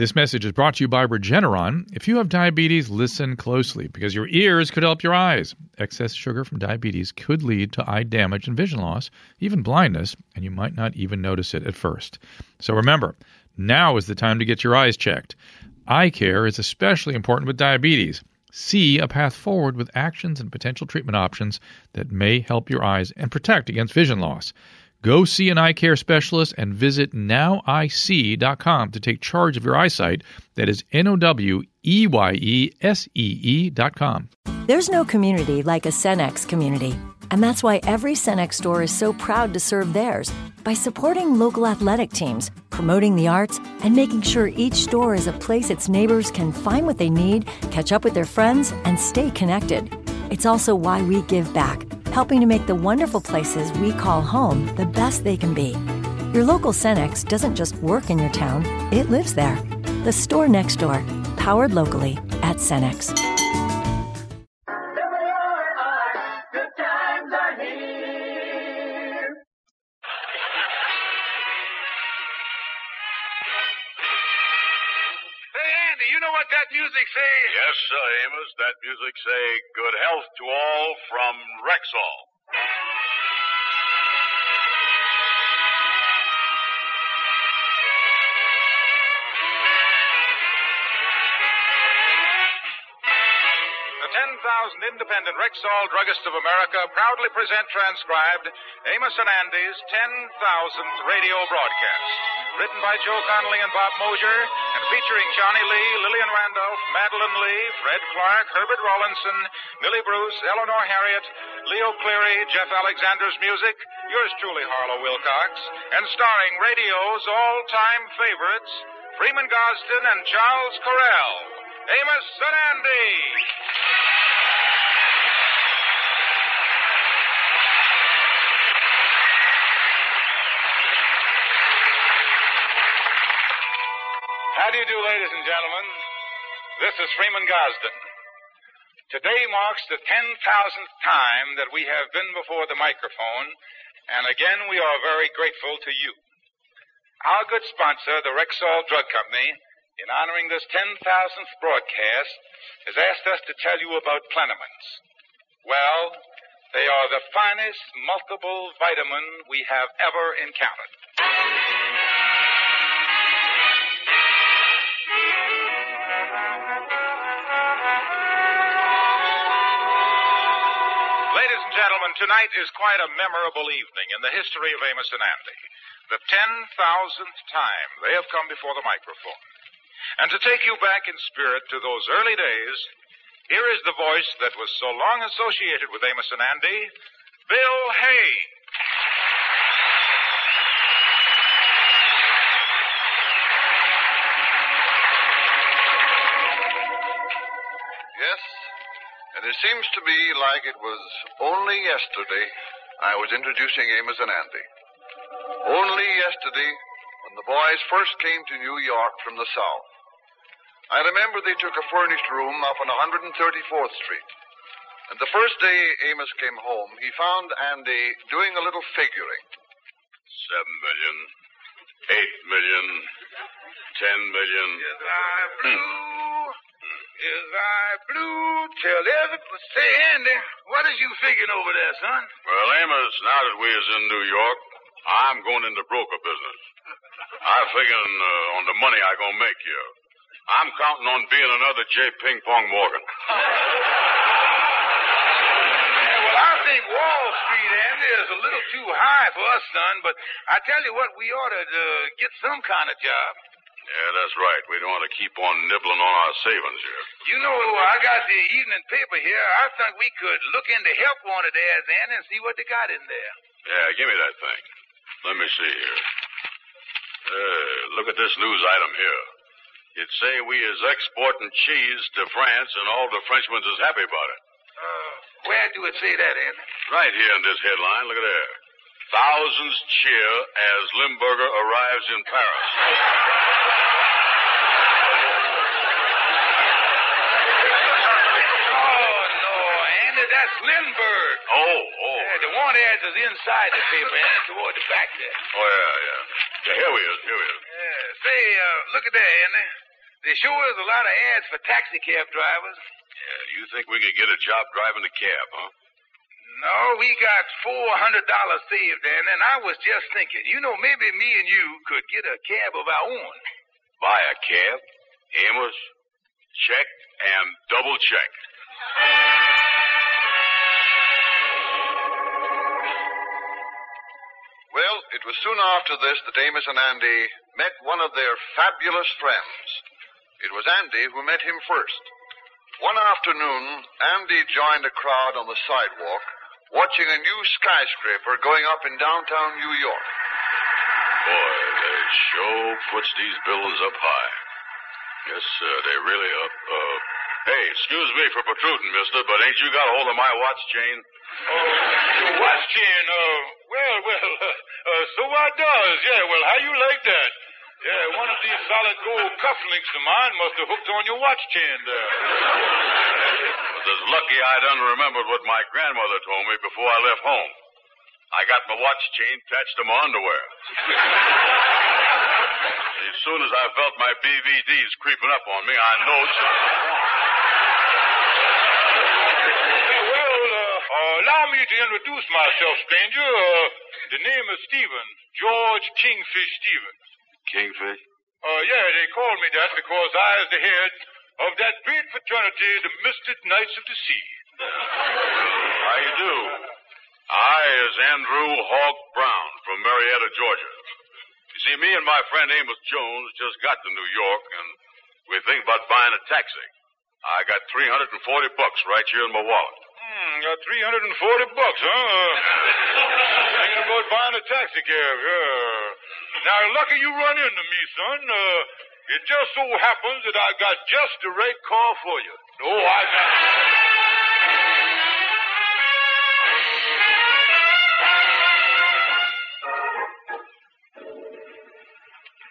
This message is brought to you by Regeneron. If you have diabetes, listen closely because your ears could help your eyes. Excess sugar from diabetes could lead to eye damage and vision loss, even blindness, and you might not even notice it at first. So remember, now is the time to get your eyes checked. Eye care is especially important with diabetes. See a path forward with actions and potential treatment options that may help your eyes and protect against vision loss. Go see an eye care specialist and visit noweyesee.com to take charge of your eyesight. That is N O W E Y E S E E.com. There's no community like a Cenex community. And that's why every Cenex store is so proud to serve theirs by supporting local athletic teams, promoting the arts, and making sure each store is a place its neighbors can find what they need, catch up with their friends, and stay connected. It's also why we give back helping to make the wonderful places we call home the best they can be. Your local Cenex doesn't just work in your town, it lives there. The store next door, powered locally at Cenex. Music say good health to all from Rexall. The 10,000 independent Rexall druggists of America proudly present transcribed Amos and Andy's 10,000th radio broadcast. Written by Joe Connelly and Bob Mosher, and featuring Johnny Lee, Lillian Randolph, Madeline Lee, Fred Clark, Herbert Rawlinson, Millie Bruce, Eleanor Harriet, Leo Cleary, Jeff Alexander's music, yours truly, Harlow Wilcox, and starring radio's all-time favorites, Freeman Gosden and Charles Correll. Amos and Andy. How do you do, ladies and gentlemen? This is Freeman Gosden. Today marks the 10,000th time that we have been before the microphone, and again we are very grateful to you. Our good sponsor, the Rexall Drug Company, in honoring this 10,000th broadcast, has asked us to tell you about Plenamins. Well, they are the finest multiple vitamin we have ever encountered. Ladies and gentlemen, tonight is quite a memorable evening in the history of Amos and Andy. The 10,000th time they have come before the microphone. And to take you back in spirit to those early days, here is the voice that was so long associated with Amos and Andy, Bill Hay. Yes, and it seems to me like it was only yesterday I was introducing Amos and Andy. Only yesterday when the boys first came to New York from the South. I remember they took a furnished room up on 134th Street. And the first day Amos came home, he found Andy doing a little figuring. Seven million, eight million, ten million. Is I hmm. blue? Is I blue? Tell everybody. Say, Andy, what is you figuring over there, son? Well, Amos, now that we is in New York, I'm going into broker business. I'm figuring uh, on the money I gonna make here. I'm counting on being another J. Ping Pong Morgan. Well, I think Wall Street, Andy, is a little too high for us, son, but I tell you what, we ought to uh, get some kind of job. Yeah, that's right. We don't want to keep on nibbling on our savings here. You know, I got the evening paper here. I think we could look into help wanted ads, Andy, and see what they got in there. Yeah, give me that thing. Let me see here. Look at this news item here. It say we is exporting cheese to France, and all the Frenchmen is happy about it. Uh, where do it say that, Andy? Right here in this headline. Look at there. Thousands cheer as Limburger arrives in Paris. Oh, no, Andy, that's Lindbergh. Oh, oh. Yeah, the want ads is inside the paper, Andy, toward the back there. Oh, yeah, yeah. Yeah, here we is. Here we is. Yeah, say, uh, look at that, Andy. There sure is a lot of ads for taxi cab drivers. Yeah, you think we could get a job driving a cab, huh? No, we got four hundred dollars saved, Dan, and I was just thinking, you know, maybe me and you could get a cab of our own. Buy a cab, Amos, check, and double check. Well, it was soon after this that Amos and Andy met one of their fabulous friends. It was Andy who met him first. One afternoon, Andy joined a crowd on the sidewalk watching a new skyscraper going up in downtown New York. Boy, they sure puts these buildings up high. Yes, sir, they really up. Uh, hey, excuse me for protruding, mister, but ain't you got a hold of my watch chain? Oh, your watch chain, uh, well, well, uh, uh, so I does. Yeah, well, how you like that? Yeah, one of these solid gold cufflinks of mine must have hooked on your watch chain there. was as lucky I'd unremembered what my grandmother told me before I left home. I got my watch chain attached to my underwear. as soon as I felt my BVDs creeping up on me, I knowed something was wrong. Uh, allow me to introduce myself, stranger. Uh, the name is Stevens, George Kingfish Stevens. Kingfish? Uh, yeah, they call me that because I is the head of that great fraternity, the Mystic Knights of the Sea. How you do? I is Andrew Hawk Brown from Marietta, Georgia. You see, me and my friend Amos Jones just got to New York, and we think about buying a taxi. I got 340 bucks right here in my wallet. Hmm, got 340 bucks, huh? Thinking about buying a taxi cab, yeah. Now, lucky you run into me, son. Uh, it just so happens that I got just the right car for you. Oh, I got.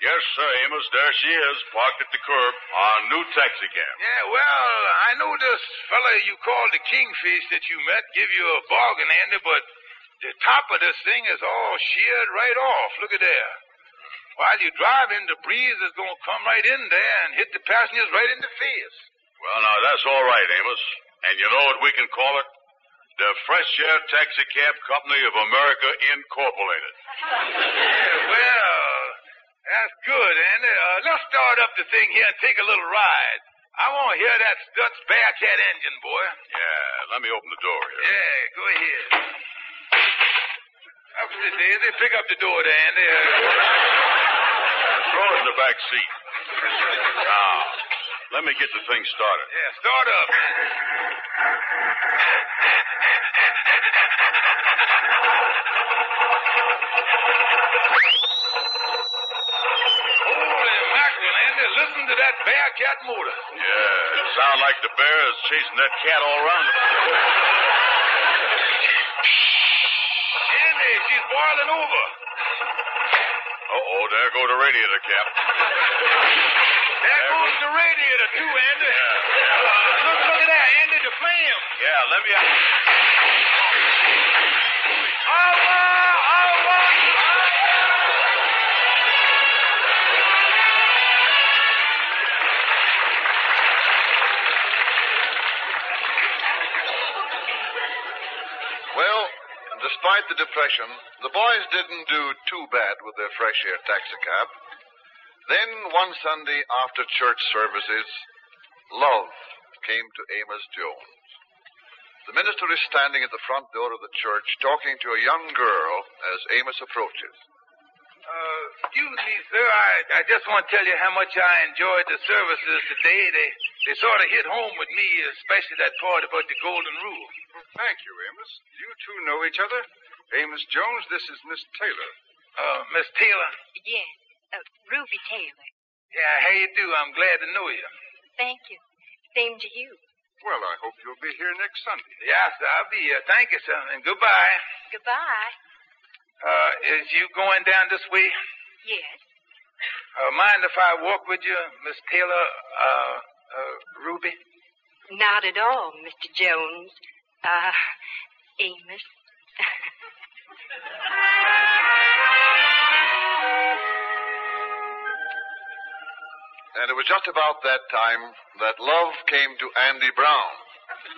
Yes, sir, Amos. There she is, parked at the curb, our new taxicab. Yeah, well, I know this fella you called the Kingfish that you met give you a bargain, Andy, but the top of this thing is all sheared right off. Look at there. While you're driving, the breeze is going to come right in there and hit the passengers right in the face. Well, now, that's all right, Amos. And you know what we can call it? The Fresh Air Taxi Cab Company of America Incorporated. Yeah, well, that's good, Andy. Uh, let's start up the thing here and take a little ride. I want to hear that Stutz Bearcat engine, boy. Yeah, let me open the door here. Yeah, go ahead. Up the daisy. Pick up the door there, Andy. Uh, Throw it in the back seat. Now, let me get the thing started. yeah, start up. Mackerel, Listen to that Bearcat motor. Yeah, it sounds like the bear is chasing that cat all around the place. Andy, she's boiling over. Uh-oh, there go the radiator cap. There goes the radiator, too, Andy. Uh, look, look at that, Andy, the flame. Yeah, let me... Allah! Allah! Despite the depression, the boys didn't do too bad with their fresh air taxicab. Then, one Sunday after church services, love came to Amos Jones. The minister is standing at the front door of the church talking to a young girl as Amos approaches. Uh, excuse me, sir. I, I just want to tell you how much I enjoyed the services today. They they sort of hit home with me, especially that part about the golden rule. Thank you, Amos. You two know each other? Amos Jones, this is Miss Taylor. Uh, Miss Taylor. Yes, uh, Ruby Taylor. Yeah, how you do? I'm glad to know you. Thank you. Same to you. Well, I hope you'll be here next Sunday. Yes, I'll be here. Thank you, sir, and goodbye. Goodbye. Uh, is you going down this way? Yes. Uh, mind if I walk with you, Miss Taylor? Uh, uh, Ruby. Not at all, Mr. Jones. Uh, Amos. And it was just about that time that love came to Andy Brown,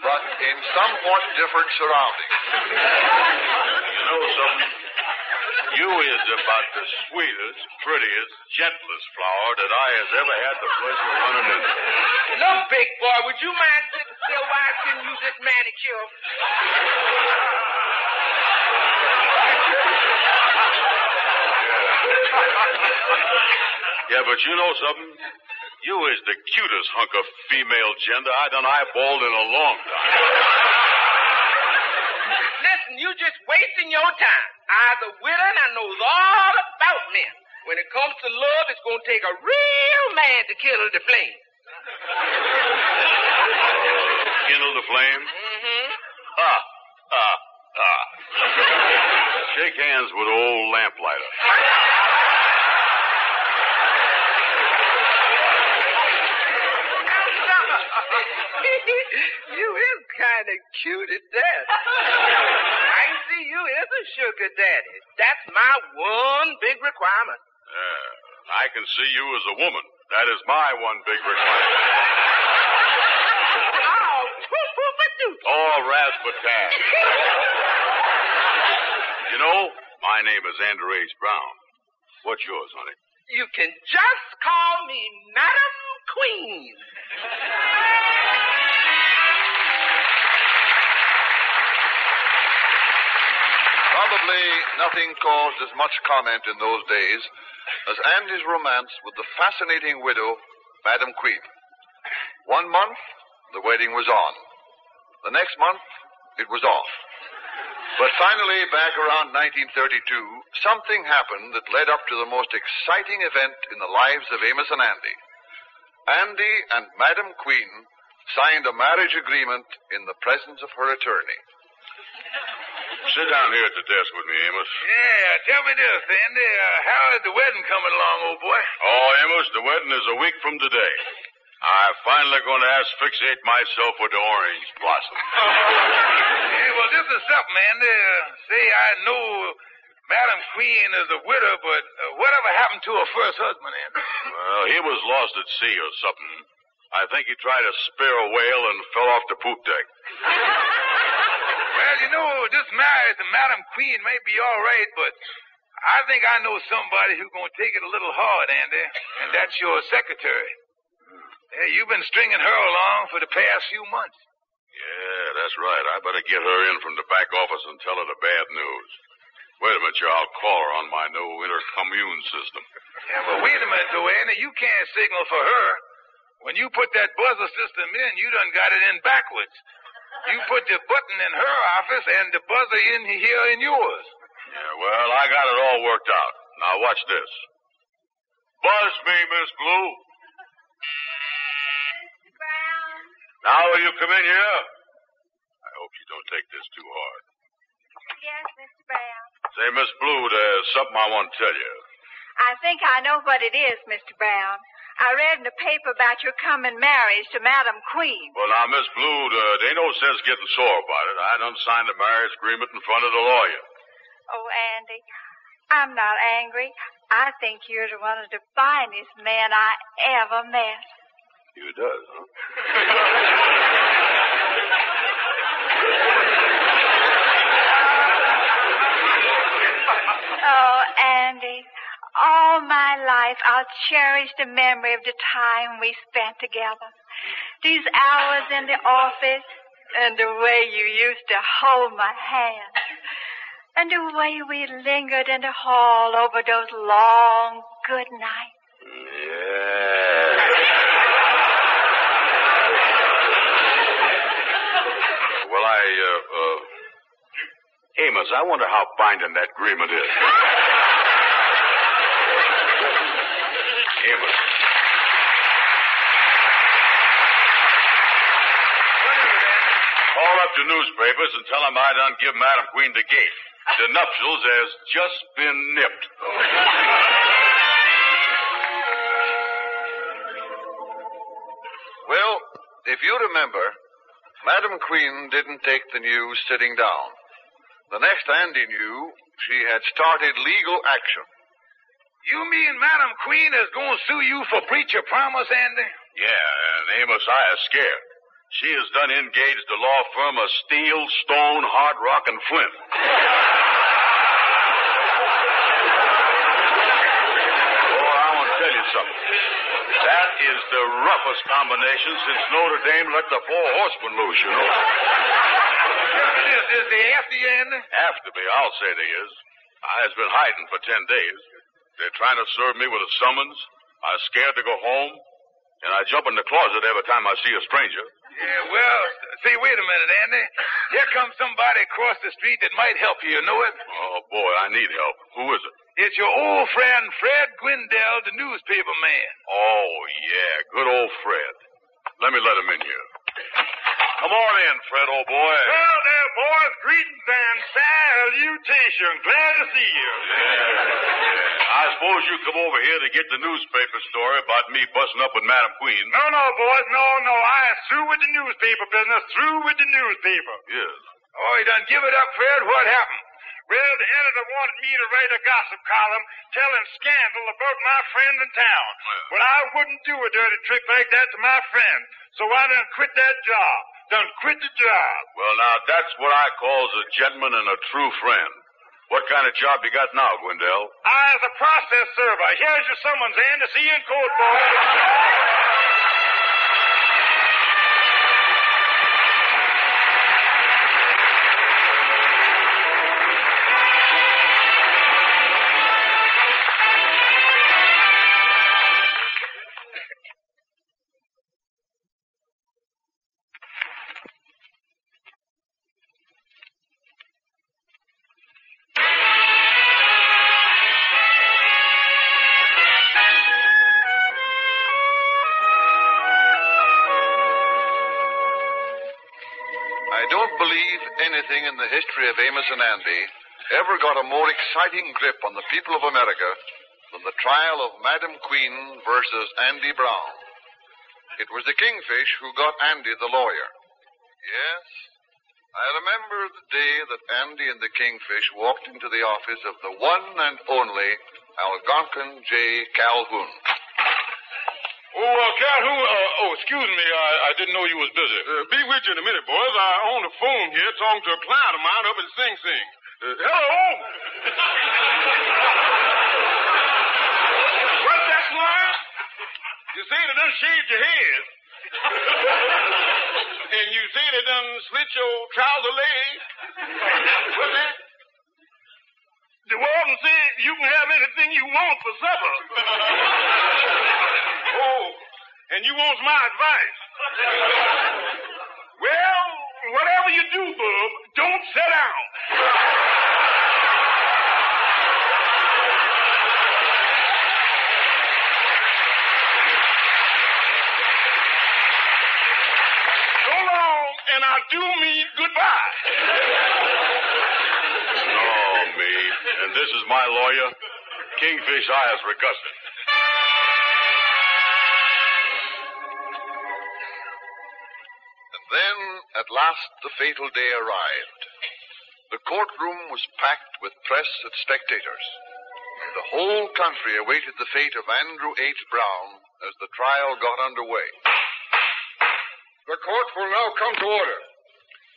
but in somewhat different surroundings. You know something? You is about the sweetest, prettiest, gentlest flower that I has ever had the pleasure of running into. Look, big boy, would you mind sitting still while I can use this manicure? Yeah, but you know something? You is the cutest hunk of female gender I done eyeballed in a long time. Listen, you just wasting your time. I's a widow and I knows all about men. When it comes to love, it's gonna take a real man to kindle the flame. Kindle the flame? Mm-hmm. Ha, ha, ha. Shake hands with old lamplighter. you is kind of cute at that. I see you is a sugar daddy. That's my one big requirement. Yeah, I can see you as a woman. That is my one big requirement. Oh, poo-poo-ba-doo. Oh, rasputin. You know, my name is Andrew H. Brown. What's yours, honey? You can just call me Madam Queen. Probably nothing caused as much comment in those days as Andy's romance with the fascinating widow, Madam Queen. One month, the wedding was on. The next month, it was off. But finally, back around 1932, something happened that led up to the most exciting event in the lives of Amos and Andy. Andy and Madam Queen signed a marriage agreement in the presence of her attorney. Sit down here at the desk with me, Amos. Yeah, tell me this, Andy. Uh, how is the wedding coming along, old boy? Oh, Amos, the wedding is a week from today. I'm finally going to asphyxiate myself with the orange blossom. Yeah, well, this is something, Andy. Uh, say, I know Madam Queen is a widow, but uh, whatever happened to her first husband, Andy? Well, he was lost at sea or something. I think he tried to spear a whale and fell off the poop deck. Well, you know, this marriage to Madam Queen may be all right, but I think I know somebody who's going to take it a little hard, Andy, and that's your secretary. Yeah, you've been stringing her along for the past few months. Yeah, that's right. I better get her in from the back office and tell her the bad news. Wait a minute, Joe. I'll call her on my new intercommune system. Yeah, but wait a minute, Andy. You can't signal for her. When you put that buzzer system in, you done got it in backwards. You put the button in her office and the buzzer in here in yours. Yeah, well, I got it all worked out. Now watch this. Buzz me, Miss Blue. Brown. Now will you come in here? I hope you don't take this too hard. Yes, Mr. Brown. Say, Miss Blue, there's something I want to tell you. I think I know what it is, Mr. Brown. I read in the paper about your coming marriage to Madam Queen. Well, now, Miss Blue, uh, there ain't no sense getting sore about it. I done signed the marriage agreement in front of the lawyer. Oh, Andy, I'm not angry. I think you're one of the finest men I ever met. You does, huh? Oh, Andy, all my life I'll cherish the memory of the time we spent together. These hours in the office and the way you used to hold my hand. And the way we lingered in the hall over those long good nights. Yeah. I, uh, uh, Amos, I wonder how binding that agreement is. Amos. Call up the newspapers and tell them I done give Madam Queen the gate. The nuptials has just been nipped. Well, if you remember, Madam Queen didn't take the news sitting down. The next Andy knew, she had started legal action. You mean Madam Queen is going to sue you for breach of promise, Andy? Yeah, and Amos, I is scared. She has done engaged the law firm of Steel, Stone, Hard Rock, and Flint. oh, I want to tell you something. That is the roughest combination since Notre Dame let the four horsemen loose, you know. Is, is they after you, Andy? After me, I'll say they is. I has been hiding for ten days. They're trying to serve me with a summons. I'm scared to go home, and I jump in the closet every time I see a stranger. Yeah, well, see, wait a minute, Andy. Here comes somebody across the street that might help you, you know it? Oh, boy, I need help. Who is it? It's your old friend Fred Gwindell, the newspaper man. Oh, yeah, good old Fred. Let me let him in here. Come on in, Fred, old boy. Well, there, boys, greetings and salutations. Glad to see you. I suppose you come over here to get the newspaper story about me busting up with Madam Queen. No, no, boys, no, no. I am through with the newspaper business. Through with the newspaper. Yes. Oh, you done give it up, Fred? What happened? Well, the editor wanted me to write a gossip column telling scandal about my friend in town. But I wouldn't do a dirty trick like that to my friend. So I done quit that job. Done quit the job. Well, now, that's what I calls a gentleman and a true friend. What kind of job you got now, Gwindell? I is a process server. Here's your summons, Ann, to see you in court, boys. Of Amos and Andy ever got a more exciting grip on the people of America than the trial of Madam Queen versus Andy Brown. It was the Kingfish who got Andy the lawyer. Yes, I remember the day that Andy and the Kingfish walked into the office of the one and only Algonquin J. Calhoun. Oh, uh, Calhoun, uh, oh, excuse me. I, I didn't know you was busy. Uh, be with you in a minute, boys. I on the phone here talking to a client of mine up in Sing Sing. Uh, hello? What's that, Squire? You say they done shaved your head. and you say they done slit your trouser leg. What's that? The warden said you can have anything you want for supper. Oh, and you want my advice? well, whatever you do, Bub, don't sit down. So long, and I do mean goodbye. Oh, me. And this is my lawyer, Kingfish Eyes Reguston. Then, at last, the fatal day arrived. The courtroom was packed with press and spectators. And the whole country awaited the fate of Andrew H. Brown as the trial got underway. The court will now come to order.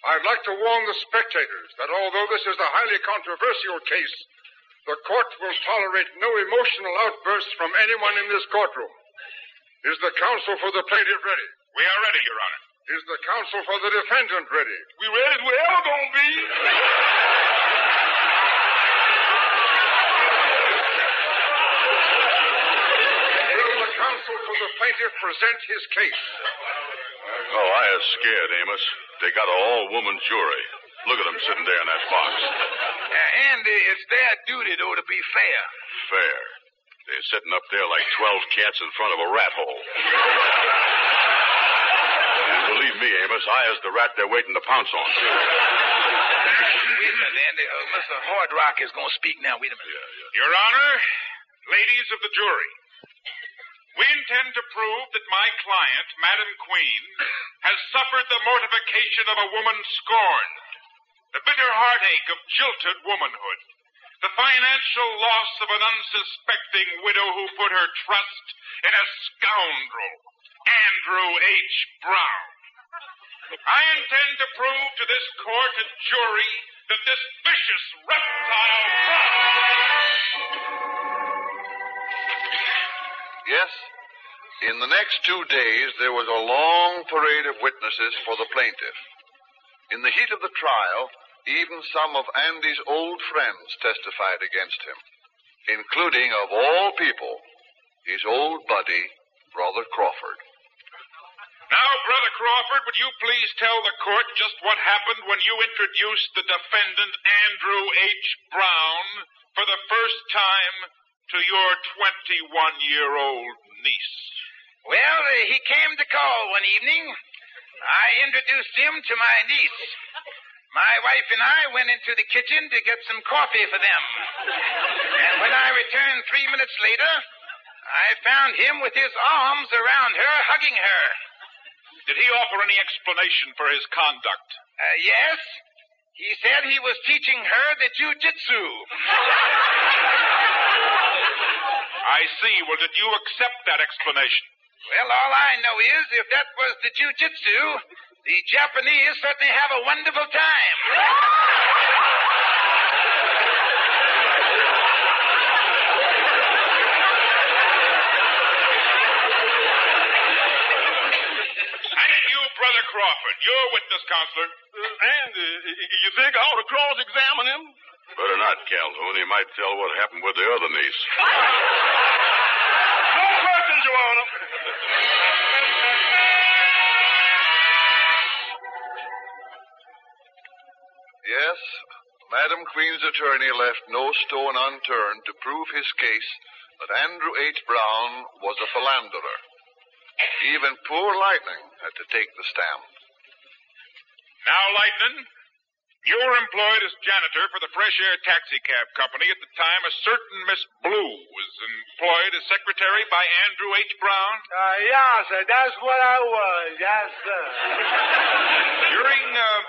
I'd like to warn the spectators that although this is a highly controversial case, the court will tolerate no emotional outbursts from anyone in this courtroom. Is the counsel for the plaintiff ready? We are ready, Your Honor. Is the counsel for the defendant ready? We ready as we ever gonna be. Will the counsel for the plaintiff present his case? Oh, I is scared, Amos. They got an all-woman jury. Look at them sitting there in that box. Uh, Andy, it's their duty, though, to be fair. Fair. They're sitting up there like 12 cats in front of a rat hole. Believe me, Amos, I is the rat they're waiting to pounce on. Wait a minute, Andy. Uh, Mr. Hardrock is going to speak now. Wait a minute. Your Honor, ladies of the jury, we intend to prove that my client, Madam Queen, has suffered the mortification of a woman scorned, the bitter heartache of jilted womanhood, The financial loss of an unsuspecting widow who put her trust in a scoundrel, Andrew H. Brown. I intend to prove to this court and jury that this vicious reptile Yes, in the next two days there was a long parade of witnesses for the plaintiff. In the heat of the trial, even some of Andy's old friends testified against him, including, of all people, his old buddy, Brother Crawford. Now, Brother Crawford, would you please tell the court just what happened when you introduced the defendant, Andrew H. Brown, for the first time to your 21 year old niece? Well, uh, he came to call one evening. I introduced him to my niece. My wife and I went into the kitchen to get some coffee for them. And when I returned three minutes later, I found him with his arms around her, hugging her. Did he offer any explanation for his conduct? Uh, yes. He said he was teaching her the jujitsu. I see. Well, did you accept that explanation? Well, all I know is if that was the jujitsu, the Japanese certainly have a wonderful time. you, Brother Crawford, your witness, counselor. and uh, you think I ought to cross-examine him? Better not, Calhoun. He might tell what happened with the other niece. No questions, Your Honor. Yes, Madam Queen's attorney left no stone unturned to prove his case that Andrew H. Brown was a philanderer. Even poor Lightning had to take the stand. Now, Lightning, you were employed as janitor for the Fresh Air Taxi Cab Company at the time a certain Miss Blue was employed as secretary by Andrew H. Brown. Uh, yeah, sir, that's what I was. Yes, sir. During, uh,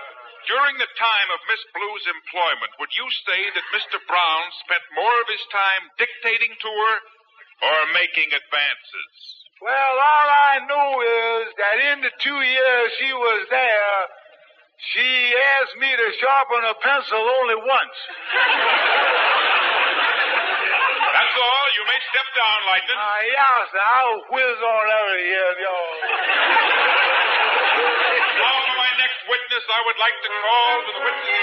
during the time of Miss Blue's employment, would you say that Mr. Brown spent more of his time dictating to her or making advances? Well, all I know is that in the two years she was there, she asked me to sharpen a pencil only once. That's all. You may step down, Lightning. Uh, yeah, sir, I'll whiz on out of here, y'all. Now, for my next witness, I would like to call to the witness.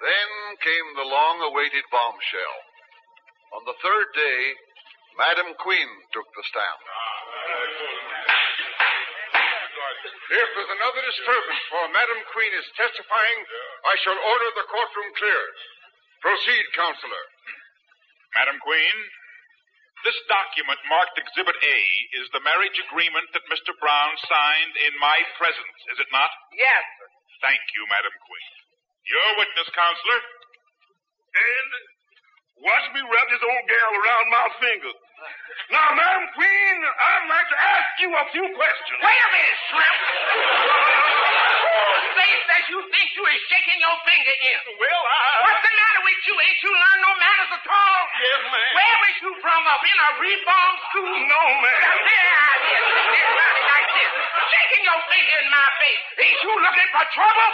Then came the long awaited bombshell. On the third day, Madam Queen took the stand. If there's another disturbance while Madam Queen is testifying, I shall order the courtroom cleared. Proceed, Counselor. Madam Queen, this document marked Exhibit A is the marriage agreement that Mr. Brown signed in my presence, is it not? Yes, sir. Thank you, Madam Queen. Your witness, Counselor. And watch me wrap this old gal around my finger. Now, Madam Queen, I'd like to ask you a few questions. Wait a minute, shrimp. Whose face that you think you is shaking your finger in? Well, I... What's the matter with you? Ain't you learned no manners at all? Yes, ma'am. Where was you from up in a reform school? No, ma'am. Now, there I is. It's running like this. Shaking your finger in my face. Ain't you looking for trouble?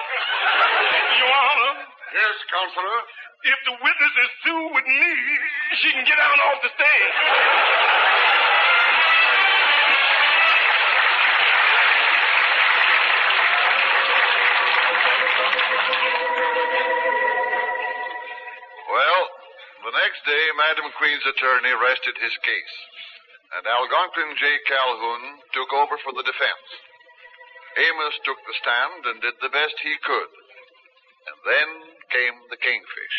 Your Honor, Yes, Counselor. If the witness is through with me, she can get out off the stand. Well, the next day, Madam Queen's attorney rested his case, and Algonquin J. Calhoun took over for the defense. Amos took the stand and did the best he could. And then came the kingfish.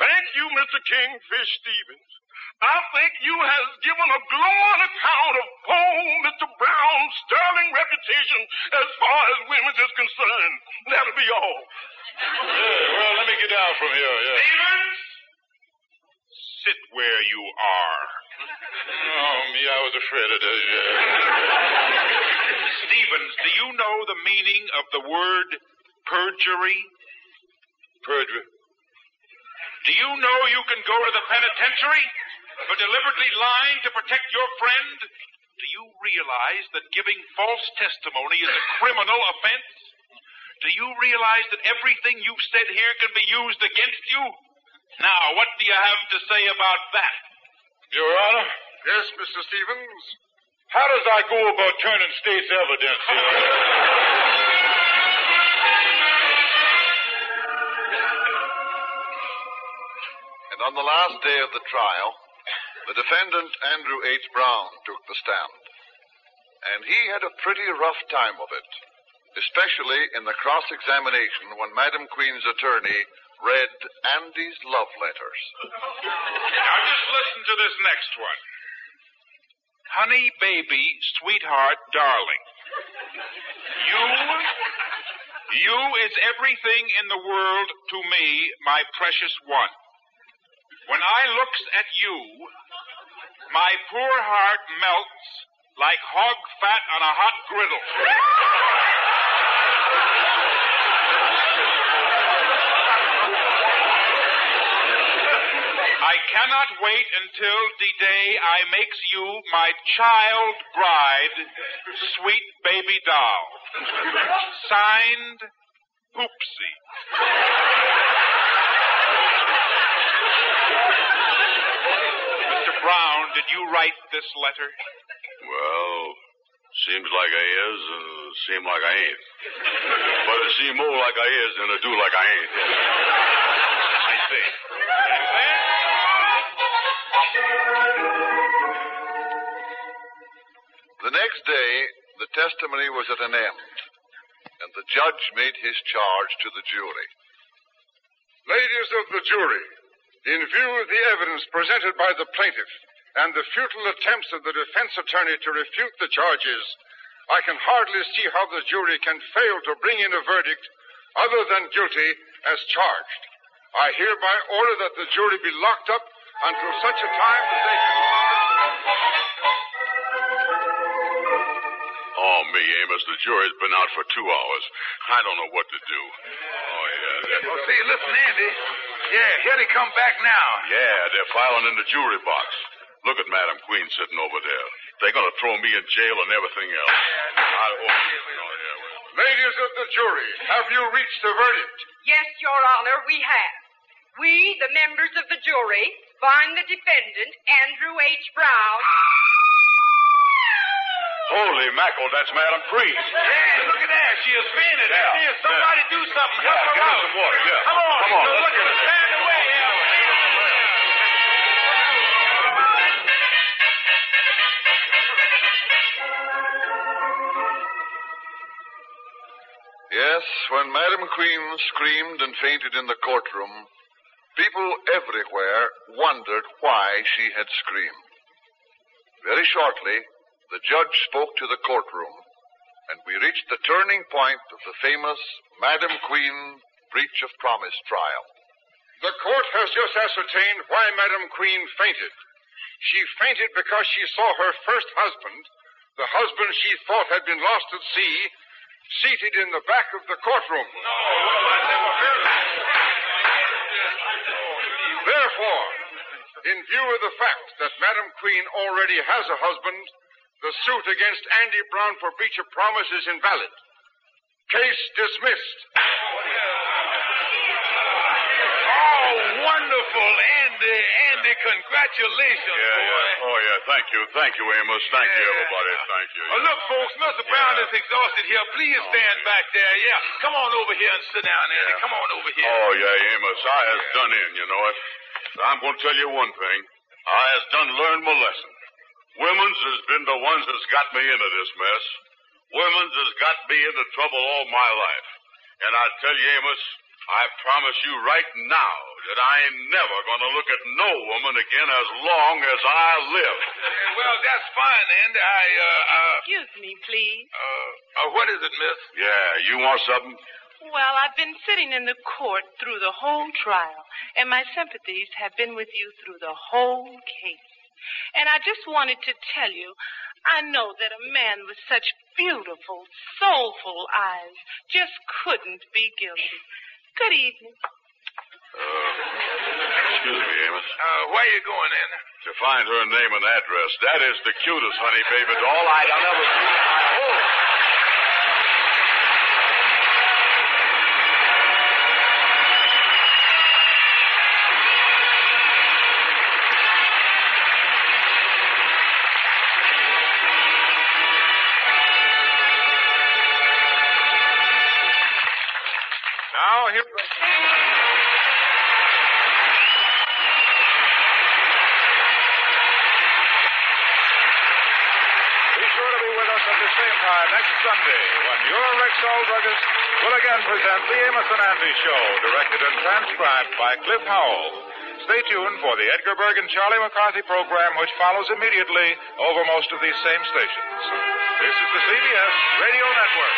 Thank you, Mr. Kingfish Stevens. I think you has given a glowing account of poor Mr. Brown's sterling reputation as far as women's is concerned. That'll be all. well, let me get down from here, yeah. Stevens! Sit where you are. Oh, me, I was afraid of this. Yeah. Stevens, do you know the meaning of the word perjury? Perjury. Do you know you can go to the penitentiary for deliberately lying to protect your friend? Do you realize that giving false testimony is a criminal offense? Do you realize that everything you've said here can be used against you? Now, what do you have to say about that? Your Honor? Yes, Mr. Stevens? How does I go about turning state's evidence here? And on the last day of the trial, the defendant, Andrew H. Brown, took the stand. And he had a pretty rough time of it, especially in the cross examination when Madam Queen's attorney read Andy's love letters. Now, just listen to this next one. Honey, baby, sweetheart, darling. You, you is everything in the world to me, my precious one. When I looks at you, my poor heart melts like hog fat on a hot griddle. I cannot wait until the day I makes you my child bride, sweet baby doll. Signed, Poopsie. Mr. Brown, did you write this letter? Well, seems like I is and seem like I ain't. But it seem more like I is than it do like I ain't. I see. The next day, the testimony was at an end, and the judge made his charge to the jury. Ladies of the jury, in view of the evidence presented by the plaintiff and the futile attempts of the defense attorney to refute the charges, I can hardly see how the jury can fail to bring in a verdict other than guilty as charged. I hereby order that the jury be locked up until such a time as they can. Oh, me, Amos, the jury's been out for two hours. I don't know what to do. Oh, yeah. they're- Oh, see, listen, Andy. Yeah, here they come back now. Yeah, they're filing in the jury box. Look at Madam Queen sitting over there. They're going to throw me in jail and everything else. I, oh, oh, yeah, well. Ladies of the jury, have you reached a verdict? Yes, Your Honor, we have. We, the members of the jury, find the defendant, Andrew H. Brown. Holy mackerel, that's Madam Queen. Yeah, look at that. She has fainted. Yeah, Here, somebody do something. Yeah, Help her get her out. some water, yeah. Come on. Come on, Look at her Yes, when Madam Queen screamed and fainted in the courtroom, people everywhere wondered why she had screamed. Very shortly, the judge spoke to the courtroom, and we reached the turning point of the famous Madam Queen breach of promise trial. The court has just ascertained why Madam Queen fainted. She fainted because she saw her first husband, the husband she thought had been lost at sea, seated in the back of the courtroom. Therefore, in view of the fact that Madam Queen already has a husband, the suit against Andy Brown for breach of promise is invalid. Case dismissed. Wonderful, Andy. Andy, congratulations, Yeah, boy. yeah. Oh, yeah. Thank you. Thank you, Amos. Thank you, Yeah. everybody. Thank you. Oh, look, folks, Mr. Brown is exhausted here. Please oh, stand back there. Yeah, come on over here and sit down, Andy. Come on over here. Oh, yeah, Amos. I has done in, you know it. I'm going to tell you one thing. I has done learned my lesson. Women's has been the ones that's got me into this mess. Women's has got me into trouble all my life. And I tell you, Amos, I promise you right now that I ain't never going to look at no woman again as long as I live. Yeah, well, that's fine, Andy. I, uh, uh, Excuse me, please. uh, uh, what is it, miss? Yeah, you want something? Well, I've been sitting in the court through the whole trial, and my sympathies have been with you through the whole case. And I just wanted to tell you, I know that a man with such beautiful, soulful eyes just couldn't be guilty. Good evening. Excuse me, Amos. Uh, where you going, Anna? To find her name and address. That is the cutest honey baby doll I'd ever seen Show, directed and transcribed by Cliff Howell. Stay tuned for the Edgar Bergen and Charlie McCarthy program, which follows immediately over most of these same stations. This is the CBS Radio Network.